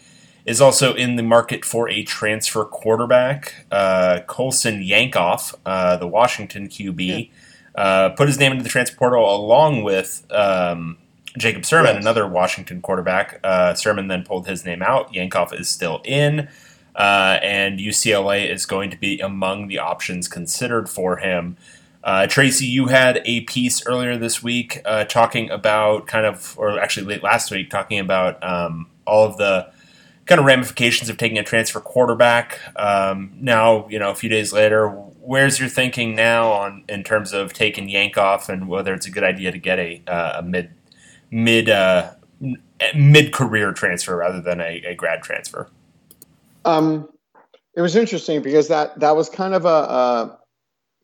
is also in the market for a transfer quarterback. Uh, Colson Yankoff, uh, the Washington QB, uh, put his name into the transfer portal along with um, Jacob Sirmon, yes. another Washington quarterback. Uh, Sirmon then pulled his name out. Yankoff is still in uh, and UCLA is going to be among the options considered for him. Uh, Tracy, you had a piece earlier this week uh, talking about kind of, or actually late last week, talking about um, all of the kind of ramifications of taking a transfer quarterback. Um, now, you know, a few days later, where's your thinking now on in terms of taking Yankoff and whether it's a good idea to get a, uh, a mid mid uh, mid career transfer rather than a, a grad transfer? Um, it was interesting because that that was kind of a, a,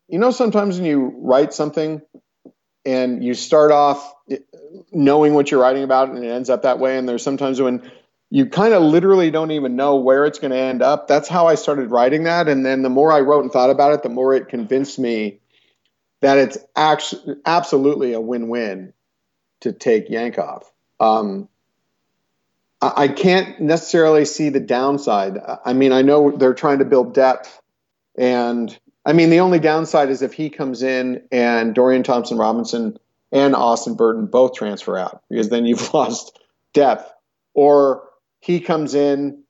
you know, sometimes when you write something and you start off knowing what you're writing about and it ends up that way, and there's sometimes when you kind of literally don't even know where it's going to end up. That's how I started writing that, and then the more I wrote and thought about it, the more it convinced me that it's actually absolutely a win-win to take Yankoff. Um, I can't necessarily see the downside. I mean, I know they're trying to build depth, and I mean, the only downside is if he comes in and Dorian Thompson Robinson and Austin Burton both transfer out, because then you've lost depth. Or he comes in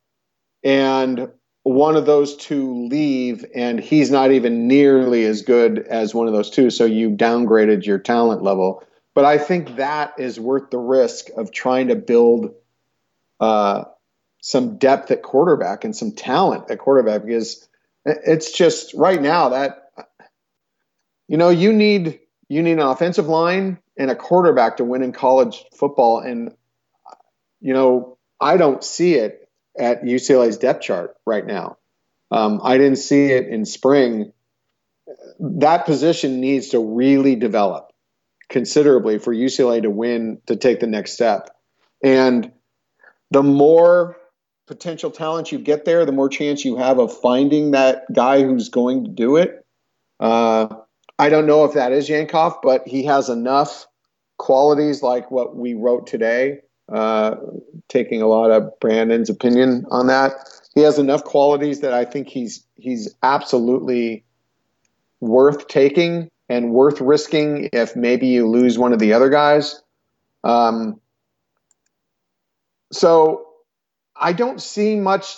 and one of those two leave and he's not even nearly as good as one of those two so you downgraded your talent level but i think that is worth the risk of trying to build uh, some depth at quarterback and some talent at quarterback because it's just right now that you know you need you need an offensive line and a quarterback to win in college football and you know i don't see it at UCLA's depth chart right now. Um, I didn't see it in spring. That position needs to really develop considerably for UCLA to win to take the next step. And the more potential talent you get there, the more chance you have of finding that guy who's going to do it. Uh, I don't know if that is Yankoff, but he has enough qualities like what we wrote today uh, taking a lot of Brandon's opinion on that. He has enough qualities that I think he's he's absolutely worth taking and worth risking if maybe you lose one of the other guys. Um, so I don't see much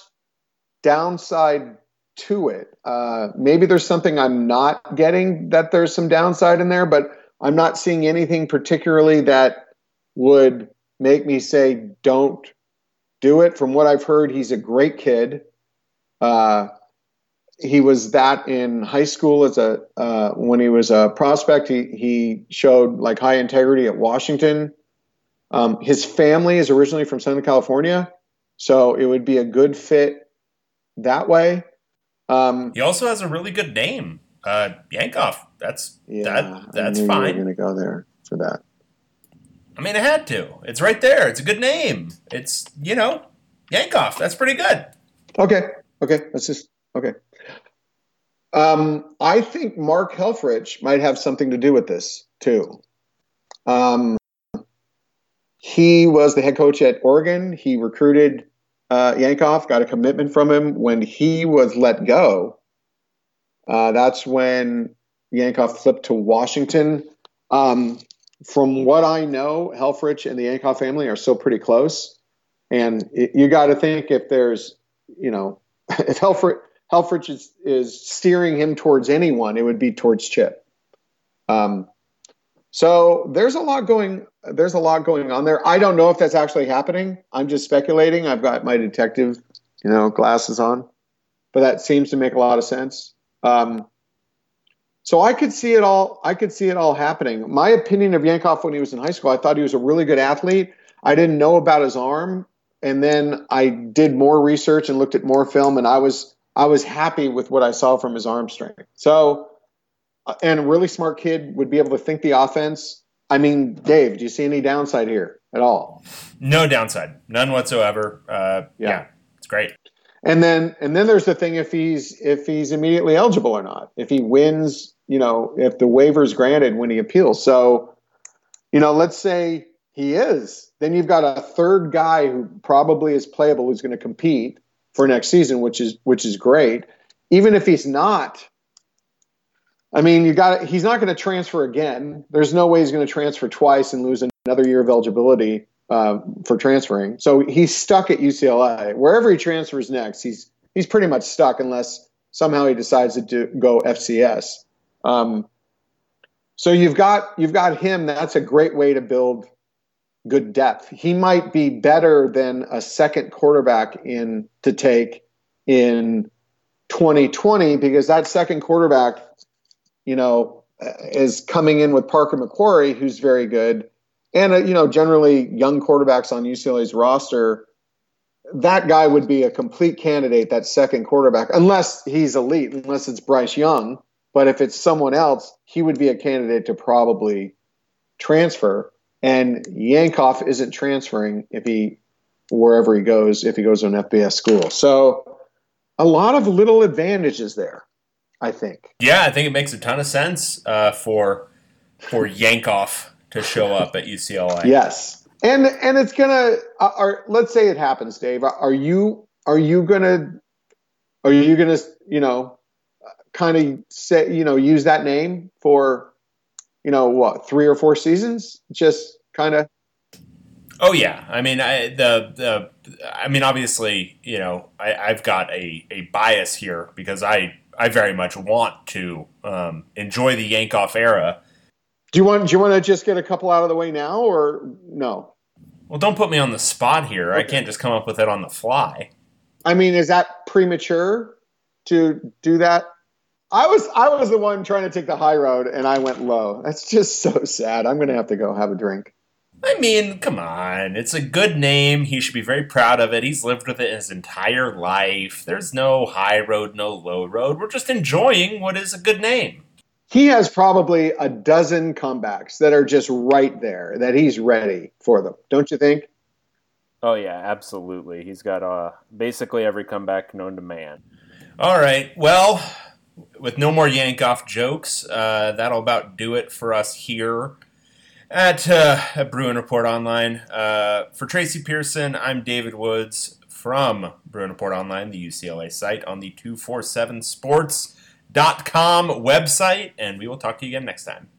downside to it. Uh, maybe there's something I'm not getting that there's some downside in there, but I'm not seeing anything particularly that would make me say don't do it. From what I've heard, he's a great kid. Uh, he was that in high school as a uh, when he was a prospect. He he showed like high integrity at Washington. Um, his family is originally from Southern California, so it would be a good fit that way. Um, he also has a really good name, uh, Yankoff. That's yeah, that, that's fine. I. Going to go there for that. I mean, it had to. It's right there. It's a good name. It's you know, Yankoff. That's pretty good. Okay. Okay. That's just okay. Um, I think Mark Helfrich might have something to do with this too. Um, he was the head coach at Oregon. He recruited uh, Yankoff, got a commitment from him when he was let go. Uh, that's when Yankoff flipped to Washington. Um, from what I know, Helfrich and the Yankoff family are still pretty close. And it, you got to think if there's, you know, if Helfrich, Helfrich is, is steering him towards anyone, it would be towards Chip. Um, so there's a lot going there's a lot going on there. I don't know if that's actually happening. I'm just speculating. I've got my detective, you know, glasses on, but that seems to make a lot of sense. Um, so I could see it all. I could see it all happening. My opinion of Yankoff when he was in high school, I thought he was a really good athlete. I didn't know about his arm, and then I did more research and looked at more film, and I was I was happy with what I saw from his arm strength. So, and a really smart kid would be able to think the offense. I mean, Dave, do you see any downside here at all? No downside, none whatsoever. Uh, yeah. yeah, it's great. And then and then there's the thing if he's if he's immediately eligible or not. If he wins you know, if the waiver is granted when he appeals. So, you know, let's say he is, then you've got a third guy who probably is playable who's going to compete for next season, which is which is great. Even if he's not, I mean, you got he's not going to transfer again. There's no way he's going to transfer twice and lose another year of eligibility uh, for transferring. So he's stuck at UCLA. Wherever he transfers next, he's he's pretty much stuck unless somehow he decides to do, go FCS. Um, so you've got you've got him. That's a great way to build good depth. He might be better than a second quarterback in to take in 2020 because that second quarterback, you know, is coming in with Parker McQuarrie, who's very good, and uh, you know, generally young quarterbacks on UCLA's roster. That guy would be a complete candidate, that second quarterback, unless he's elite, unless it's Bryce Young. But if it's someone else, he would be a candidate to probably transfer. And Yankoff isn't transferring if he wherever he goes, if he goes to an FBS school. So a lot of little advantages there, I think. Yeah, I think it makes a ton of sense uh, for for Yankoff to show up at UCLA. Yes, and and it's gonna. Uh, are, let's say it happens, Dave. Are you are you gonna are you gonna you know kind of say, you know, use that name for, you know, what, three or four seasons? Just kind of. Oh yeah, I mean, I, the the, I mean, obviously, you know, I, I've got a, a bias here because I I very much want to um, enjoy the Yankoff era. Do you want do you want to just get a couple out of the way now, or no? Well, don't put me on the spot here. Okay. I can't just come up with it on the fly. I mean, is that premature to do that? I was I was the one trying to take the high road, and I went low. That's just so sad. I'm going to have to go have a drink. I mean, come on. It's a good name. He should be very proud of it. He's lived with it his entire life. There's no high road, no low road. We're just enjoying what is a good name. He has probably a dozen comebacks that are just right there, that he's ready for them. Don't you think? Oh, yeah, absolutely. He's got uh, basically every comeback known to man. All right. Well, with no more Yankoff jokes, uh, that'll about do it for us here at, uh, at Bruin Report Online. Uh, for Tracy Pierson, I'm David Woods from Bruin Report Online, the UCLA site on the 247sports.com website, and we will talk to you again next time.